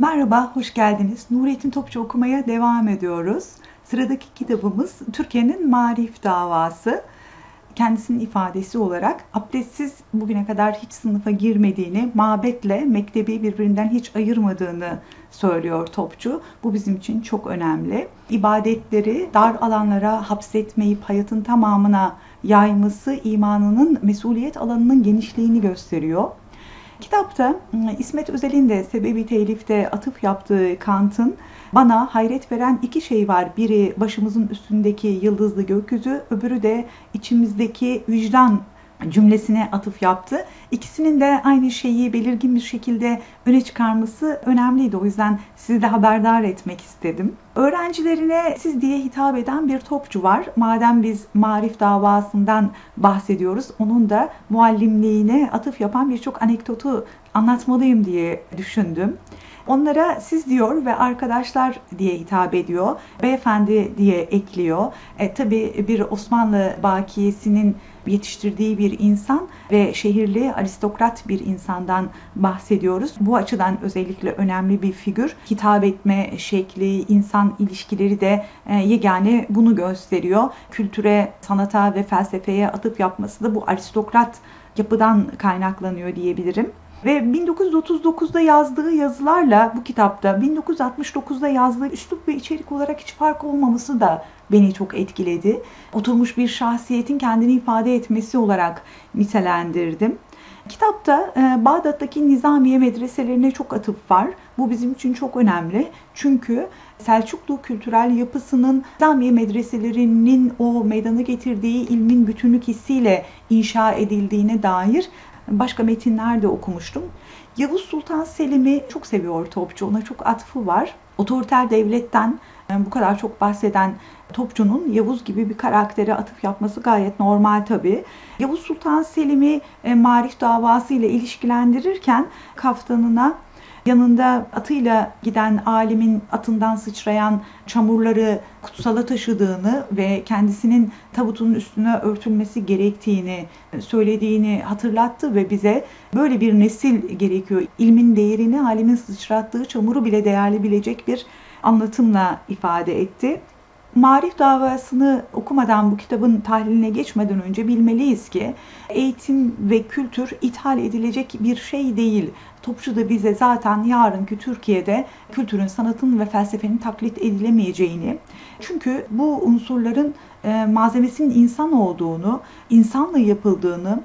Merhaba, hoş geldiniz. Nurettin Topçu okumaya devam ediyoruz. Sıradaki kitabımız Türkiye'nin Marif Davası. Kendisinin ifadesi olarak abdestsiz bugüne kadar hiç sınıfa girmediğini, mabetle mektebi birbirinden hiç ayırmadığını söylüyor Topçu. Bu bizim için çok önemli. İbadetleri dar alanlara hapsetmeyip hayatın tamamına yayması imanının mesuliyet alanının genişliğini gösteriyor. Kitapta ıı, İsmet Özel'in de sebebi telifte atıf yaptığı Kant'ın bana hayret veren iki şey var. Biri başımızın üstündeki yıldızlı gökyüzü, öbürü de içimizdeki vicdan cümlesine atıf yaptı. İkisinin de aynı şeyi belirgin bir şekilde öne çıkarması önemliydi. O yüzden sizi de haberdar etmek istedim. Öğrencilerine siz diye hitap eden bir topçu var. Madem biz marif davasından bahsediyoruz, onun da muallimliğine atıf yapan birçok anekdotu anlatmalıyım diye düşündüm. Onlara siz diyor ve arkadaşlar diye hitap ediyor. Beyefendi diye ekliyor. E, tabii bir Osmanlı bakiyesinin yetiştirdiği bir insan ve şehirli aristokrat bir insandan bahsediyoruz. Bu açıdan özellikle önemli bir figür. Hitap etme şekli, insan ilişkileri de e, yegane bunu gösteriyor. Kültüre, sanata ve felsefeye atıp yapması da bu aristokrat yapıdan kaynaklanıyor diyebilirim. Ve 1939'da yazdığı yazılarla bu kitapta 1969'da yazdığı üslup ve içerik olarak hiç fark olmaması da beni çok etkiledi. Oturmuş bir şahsiyetin kendini ifade etmesi olarak nitelendirdim. Kitapta e, Bağdat'taki Nizamiye medreselerine çok atıf var. Bu bizim için çok önemli. Çünkü Selçuklu kültürel yapısının Nizamiye medreselerinin o meydana getirdiği ilmin bütünlük hissiyle inşa edildiğine dair başka metinler de okumuştum. Yavuz Sultan Selim'i çok seviyor Topçu. Ona çok atfı var. Otoriter devletten e, bu kadar çok bahseden Topçu'nun Yavuz gibi bir karaktere atıf yapması gayet normal tabii. Yavuz Sultan Selim'i e, Marif davası ile ilişkilendirirken kaftanına yanında atıyla giden alimin atından sıçrayan çamurları kutsala taşıdığını ve kendisinin tabutun üstüne örtülmesi gerektiğini söylediğini hatırlattı ve bize böyle bir nesil gerekiyor. İlmin değerini alimin sıçrattığı çamuru bile değerli bilecek bir anlatımla ifade etti. Marif davasını okumadan bu kitabın tahliline geçmeden önce bilmeliyiz ki eğitim ve kültür ithal edilecek bir şey değil. Topçu da bize zaten yarınki Türkiye'de kültürün, sanatın ve felsefenin taklit edilemeyeceğini, çünkü bu unsurların e, malzemesinin insan olduğunu, insanla yapıldığını,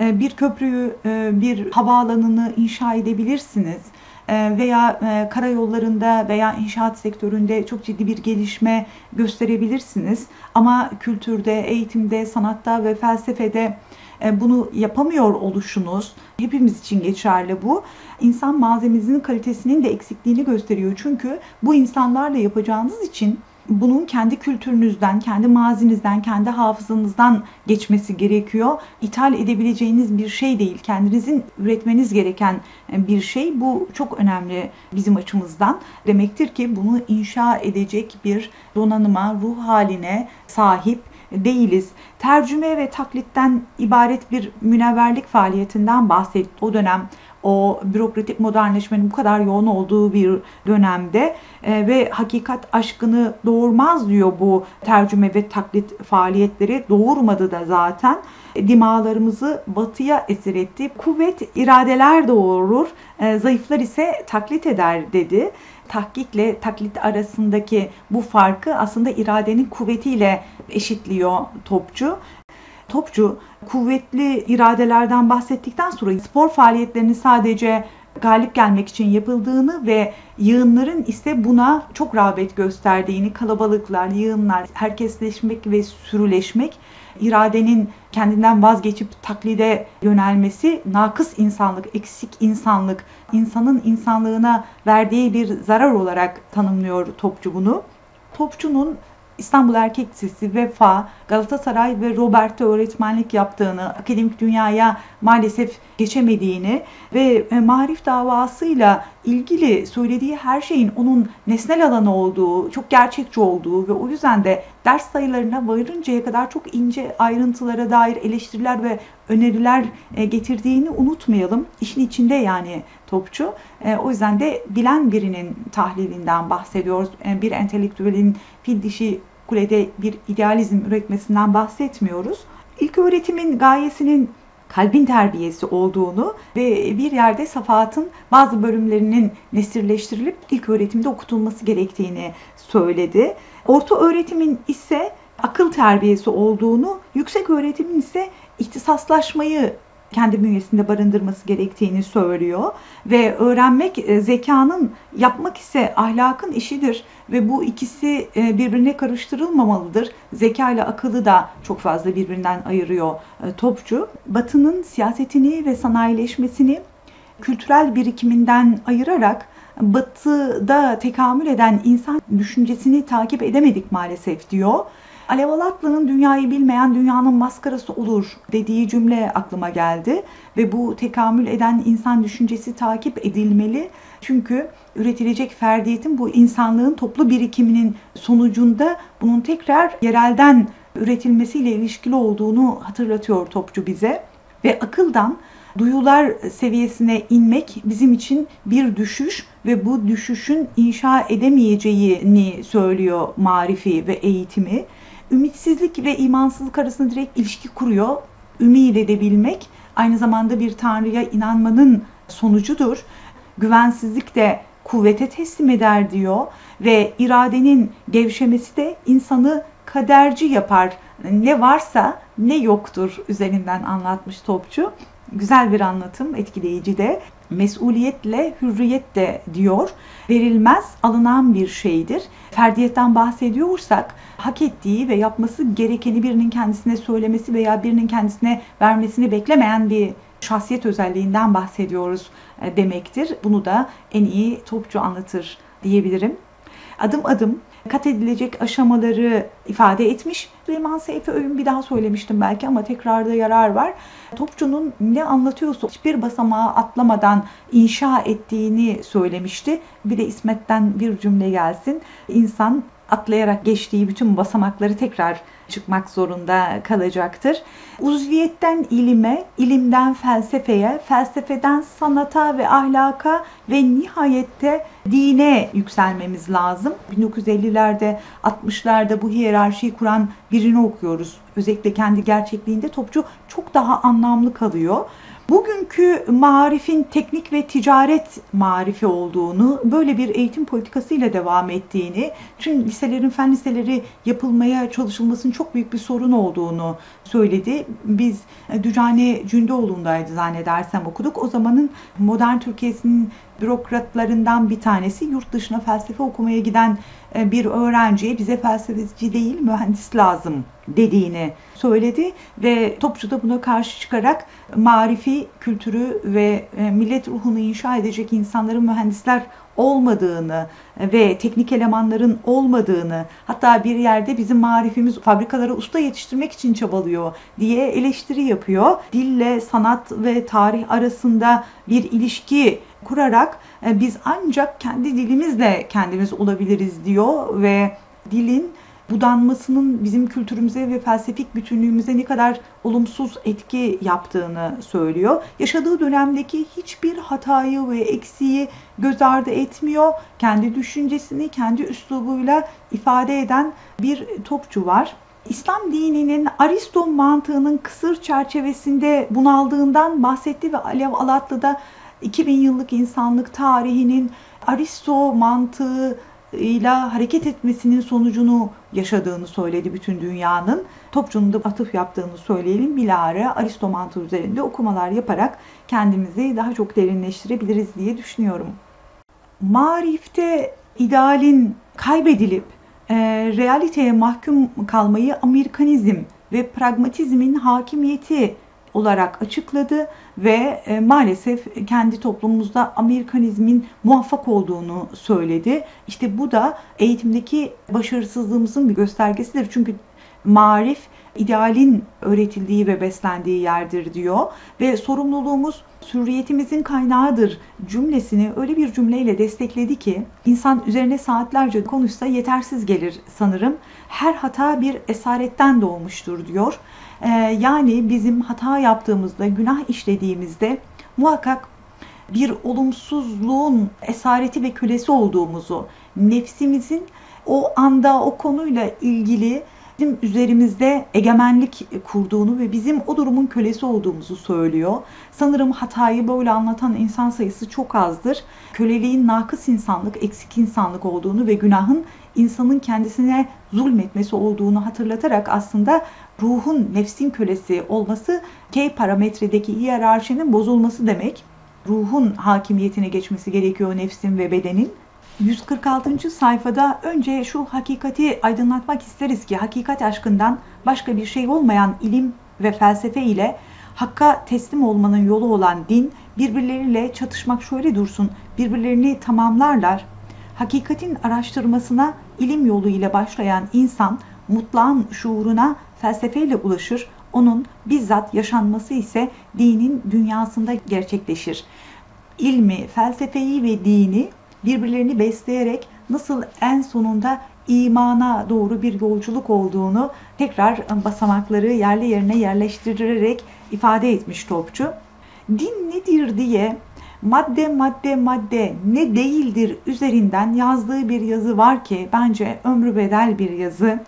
e, bir köprüyü, e, bir havaalanını inşa edebilirsiniz veya e, karayollarında veya inşaat sektöründe çok ciddi bir gelişme gösterebilirsiniz. Ama kültürde, eğitimde, sanatta ve felsefede e, bunu yapamıyor oluşunuz hepimiz için geçerli bu. İnsan malzemesinin kalitesinin de eksikliğini gösteriyor. Çünkü bu insanlarla yapacağınız için bunun kendi kültürünüzden, kendi mazinizden, kendi hafızanızdan geçmesi gerekiyor. İthal edebileceğiniz bir şey değil. Kendinizin üretmeniz gereken bir şey. Bu çok önemli bizim açımızdan. Demektir ki bunu inşa edecek bir donanıma, ruh haline sahip değiliz. Tercüme ve taklitten ibaret bir münevverlik faaliyetinden bahsettik. O dönem o bürokratik modernleşmenin bu kadar yoğun olduğu bir dönemde e, ve hakikat aşkını doğurmaz diyor bu tercüme ve taklit faaliyetleri. Doğurmadı da zaten. E, dimalarımızı batıya esir etti. Kuvvet iradeler doğurur, e, zayıflar ise taklit eder dedi tahkikle taklit arasındaki bu farkı aslında iradenin kuvvetiyle eşitliyor topçu. Topçu kuvvetli iradelerden bahsettikten sonra spor faaliyetlerinin sadece galip gelmek için yapıldığını ve yığınların ise buna çok rağbet gösterdiğini, kalabalıklar, yığınlar, herkesleşmek ve sürüleşmek, iradenin kendinden vazgeçip taklide yönelmesi, nakıs insanlık, eksik insanlık, insanın insanlığına verdiği bir zarar olarak tanımlıyor Topçu bunu. Topçu'nun İstanbul Erkek Lisesi, Vefa, Galatasaray ve Robert'te öğretmenlik yaptığını, akademik dünyaya maalesef geçemediğini ve e, marif davasıyla ilgili söylediği her şeyin onun nesnel alanı olduğu, çok gerçekçi olduğu ve o yüzden de ders sayılarına varıncaya kadar çok ince ayrıntılara dair eleştiriler ve öneriler e, getirdiğini unutmayalım. İşin içinde yani topçu. E, o yüzden de bilen birinin tahlilinden bahsediyoruz. E, bir entelektüelin fil dişi kulede bir idealizm üretmesinden bahsetmiyoruz. İlk öğretimin gayesinin kalbin terbiyesi olduğunu ve bir yerde safahatın bazı bölümlerinin nesirleştirilip ilk öğretimde okutulması gerektiğini söyledi. Orta öğretimin ise akıl terbiyesi olduğunu, yüksek öğretimin ise ihtisaslaşmayı kendi bünyesinde barındırması gerektiğini söylüyor ve öğrenmek e, zekanın yapmak ise ahlakın işidir ve bu ikisi e, birbirine karıştırılmamalıdır. Zeka ile akıllı da çok fazla birbirinden ayırıyor e, Topçu. Batı'nın siyasetini ve sanayileşmesini kültürel birikiminden ayırarak Batı'da tekamül eden insan düşüncesini takip edemedik maalesef diyor. Alev Alatlı'nın dünyayı bilmeyen dünyanın maskarası olur dediği cümle aklıma geldi. Ve bu tekamül eden insan düşüncesi takip edilmeli. Çünkü üretilecek ferdiyetin bu insanlığın toplu birikiminin sonucunda bunun tekrar yerelden üretilmesiyle ilişkili olduğunu hatırlatıyor topçu bize. Ve akıldan duyular seviyesine inmek bizim için bir düşüş ve bu düşüşün inşa edemeyeceğini söylüyor marifi ve eğitimi ümitsizlik ve imansızlık arasında direkt ilişki kuruyor. Ümid edebilmek aynı zamanda bir tanrıya inanmanın sonucudur. Güvensizlik de kuvvete teslim eder diyor ve iradenin gevşemesi de insanı kaderci yapar. Ne varsa ne yoktur üzerinden anlatmış Topçu. Güzel bir anlatım, etkileyici de. Mesuliyetle hürriyet de diyor. Verilmez, alınan bir şeydir. Ferdiyetten bahsediyorsak hak ettiği ve yapması gerekeni birinin kendisine söylemesi veya birinin kendisine vermesini beklemeyen bir şahsiyet özelliğinden bahsediyoruz e, demektir. Bunu da en iyi topçu anlatır diyebilirim. Adım adım kat edilecek aşamaları ifade etmiş. Süleyman Seyfi Öğün bir daha söylemiştim belki ama tekrarda yarar var. Topçu'nun ne anlatıyorsa hiçbir basamağı atlamadan inşa ettiğini söylemişti. Bir de İsmet'ten bir cümle gelsin. İnsan atlayarak geçtiği bütün basamakları tekrar çıkmak zorunda kalacaktır. Uzviyetten ilime, ilimden felsefeye, felsefeden sanata ve ahlaka ve nihayette dine yükselmemiz lazım. 1950'lerde, 60'larda bu hiyerarşiyi kuran birini okuyoruz. Özellikle kendi gerçekliğinde topçu çok daha anlamlı kalıyor. Bugünkü marifin teknik ve ticaret marifi olduğunu, böyle bir eğitim politikasıyla devam ettiğini, tüm liselerin, fen liseleri yapılmaya çalışılmasının çok büyük bir sorun olduğunu söyledi. Biz Dücane Cündoğlu'ndaydı zannedersem okuduk. O zamanın modern Türkiye'sinin bürokratlarından bir tanesi yurt dışına felsefe okumaya giden e, bir öğrenciye bize felsefeci değil mühendis lazım dediğini söyledi ve Topçu da buna karşı çıkarak marifi kültürü ve e, millet ruhunu inşa edecek insanların mühendisler olmadığını ve teknik elemanların olmadığını hatta bir yerde bizim marifimiz fabrikalara usta yetiştirmek için çabalıyor diye eleştiri yapıyor. Dille sanat ve tarih arasında bir ilişki kurarak e, biz ancak kendi dilimizle kendimiz olabiliriz diyor ve dilin budanmasının bizim kültürümüze ve felsefik bütünlüğümüze ne kadar olumsuz etki yaptığını söylüyor. Yaşadığı dönemdeki hiçbir hatayı ve eksiği göz ardı etmiyor. Kendi düşüncesini kendi üslubuyla ifade eden bir topçu var. İslam dininin Aristo mantığının kısır çerçevesinde bunaldığından bahsetti ve Alev Alatlı'da 2000 yıllık insanlık tarihinin Aristo mantığı ile hareket etmesinin sonucunu yaşadığını söyledi bütün dünyanın. Topçu'nun da atıf yaptığını söyleyelim. Bilahare Aristomantu üzerinde okumalar yaparak kendimizi daha çok derinleştirebiliriz diye düşünüyorum. Marifte idealin kaybedilip e, realiteye mahkum kalmayı Amerikanizm ve pragmatizmin hakimiyeti olarak açıkladı ve e, maalesef kendi toplumumuzda Amerikanizmin muvaffak olduğunu söyledi. İşte bu da eğitimdeki başarısızlığımızın bir göstergesidir. Çünkü marif idealin öğretildiği ve beslendiği yerdir diyor ve sorumluluğumuz sürriyetimizin kaynağıdır cümlesini öyle bir cümleyle destekledi ki insan üzerine saatlerce konuşsa yetersiz gelir sanırım. Her hata bir esaretten doğmuştur diyor. Ee, yani bizim hata yaptığımızda, günah işlediğimizde muhakkak bir olumsuzluğun esareti ve kölesi olduğumuzu, nefsimizin o anda o konuyla ilgili bizim üzerimizde egemenlik kurduğunu ve bizim o durumun kölesi olduğumuzu söylüyor. Sanırım hatayı böyle anlatan insan sayısı çok azdır. Köleliğin nakıs insanlık, eksik insanlık olduğunu ve günahın insanın kendisine zulmetmesi olduğunu hatırlatarak aslında ruhun nefsin kölesi olması K parametredeki hiyerarşinin bozulması demek. Ruhun hakimiyetine geçmesi gerekiyor nefsin ve bedenin. 146. sayfada önce şu hakikati aydınlatmak isteriz ki hakikat aşkından başka bir şey olmayan ilim ve felsefe ile hakka teslim olmanın yolu olan din birbirleriyle çatışmak şöyle dursun birbirlerini tamamlarlar. Hakikatin araştırmasına ilim yolu ile başlayan insan mutlağın şuuruna felsefeyle ulaşır. Onun bizzat yaşanması ise dinin dünyasında gerçekleşir. İlmi, felsefeyi ve dini birbirlerini besleyerek nasıl en sonunda imana doğru bir yolculuk olduğunu tekrar basamakları yerli yerine yerleştirerek ifade etmiş Topçu. Din nedir diye madde madde madde ne değildir üzerinden yazdığı bir yazı var ki bence ömrü bedel bir yazı.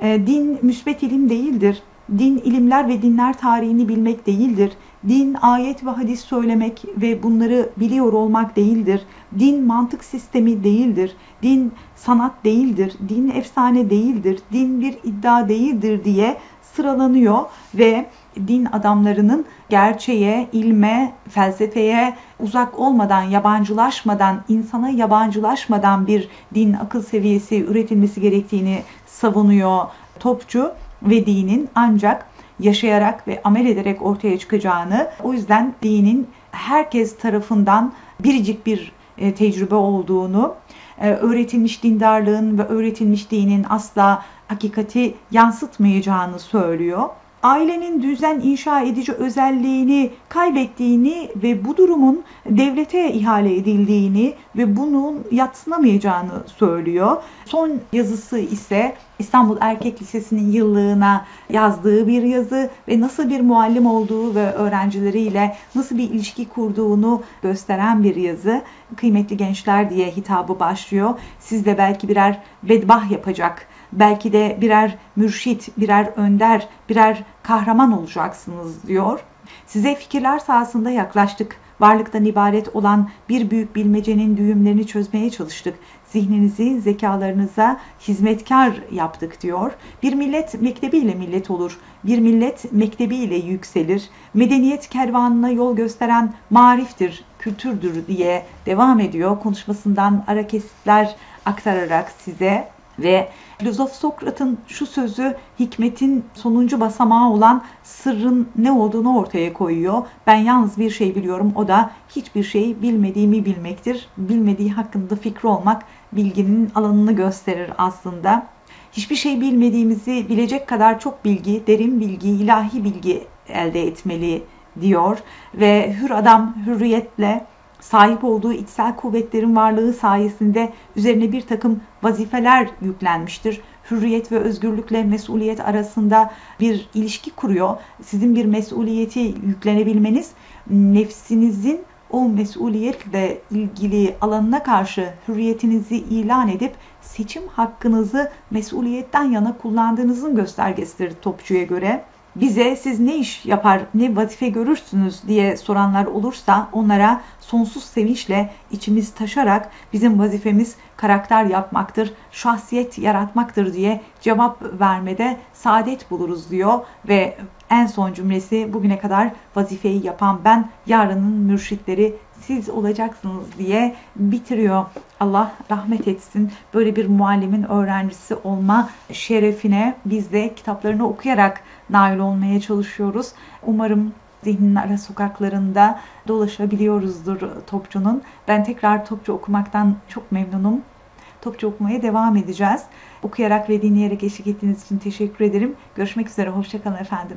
E, din müsbet ilim değildir. Din ilimler ve dinler tarihini bilmek değildir. Din ayet ve hadis söylemek ve bunları biliyor olmak değildir. Din mantık sistemi değildir. Din sanat değildir. Din efsane değildir. Din bir iddia değildir diye sıralanıyor ve din adamlarının gerçeğe, ilme, felsefeye uzak olmadan, yabancılaşmadan, insana yabancılaşmadan bir din akıl seviyesi üretilmesi gerektiğini savunuyor Topçu ve dinin ancak yaşayarak ve amel ederek ortaya çıkacağını, o yüzden dinin herkes tarafından biricik bir e, tecrübe olduğunu, e, öğretilmiş dindarlığın ve öğretilmiş dinin asla hakikati yansıtmayacağını söylüyor ailenin düzen inşa edici özelliğini kaybettiğini ve bu durumun devlete ihale edildiğini ve bunun yatsınamayacağını söylüyor. Son yazısı ise İstanbul Erkek Lisesi'nin yıllığına yazdığı bir yazı ve nasıl bir muallim olduğu ve öğrencileriyle nasıl bir ilişki kurduğunu gösteren bir yazı. Kıymetli gençler diye hitabı başlıyor. Siz de belki birer bedbah yapacak belki de birer mürşit, birer önder, birer kahraman olacaksınız diyor. Size fikirler sahasında yaklaştık. Varlıktan ibaret olan bir büyük bilmecenin düğümlerini çözmeye çalıştık. Zihninizi, zekalarınıza hizmetkar yaptık diyor. Bir millet mektebiyle millet olur. Bir millet mektebiyle yükselir. Medeniyet kervanına yol gösteren mariftir, kültürdür diye devam ediyor. Konuşmasından ara kesitler aktararak size ve filozof Sokrat'ın şu sözü hikmetin sonuncu basamağı olan sırrın ne olduğunu ortaya koyuyor. Ben yalnız bir şey biliyorum o da hiçbir şey bilmediğimi bilmektir. Bilmediği hakkında fikri olmak bilginin alanını gösterir aslında. Hiçbir şey bilmediğimizi bilecek kadar çok bilgi, derin bilgi, ilahi bilgi elde etmeli diyor ve hür adam hürriyetle sahip olduğu içsel kuvvetlerin varlığı sayesinde üzerine bir takım vazifeler yüklenmiştir. Hürriyet ve özgürlükle mesuliyet arasında bir ilişki kuruyor. Sizin bir mesuliyeti yüklenebilmeniz nefsinizin o mesuliyetle ilgili alanına karşı hürriyetinizi ilan edip seçim hakkınızı mesuliyetten yana kullandığınızın göstergesidir topçuya göre bize siz ne iş yapar, ne vazife görürsünüz diye soranlar olursa onlara sonsuz sevinçle içimiz taşarak bizim vazifemiz karakter yapmaktır, şahsiyet yaratmaktır diye cevap vermede saadet buluruz diyor ve en son cümlesi bugüne kadar vazifeyi yapan ben, yarının mürşitleri siz olacaksınız diye bitiriyor. Allah rahmet etsin. Böyle bir muallimin öğrencisi olma şerefine biz de kitaplarını okuyarak nail olmaya çalışıyoruz. Umarım zihnin ara sokaklarında dolaşabiliyoruzdur Topçu'nun. Ben tekrar Topçu okumaktan çok memnunum. Topçu okumaya devam edeceğiz. Okuyarak ve dinleyerek eşlik ettiğiniz için teşekkür ederim. Görüşmek üzere. Hoşçakalın efendim.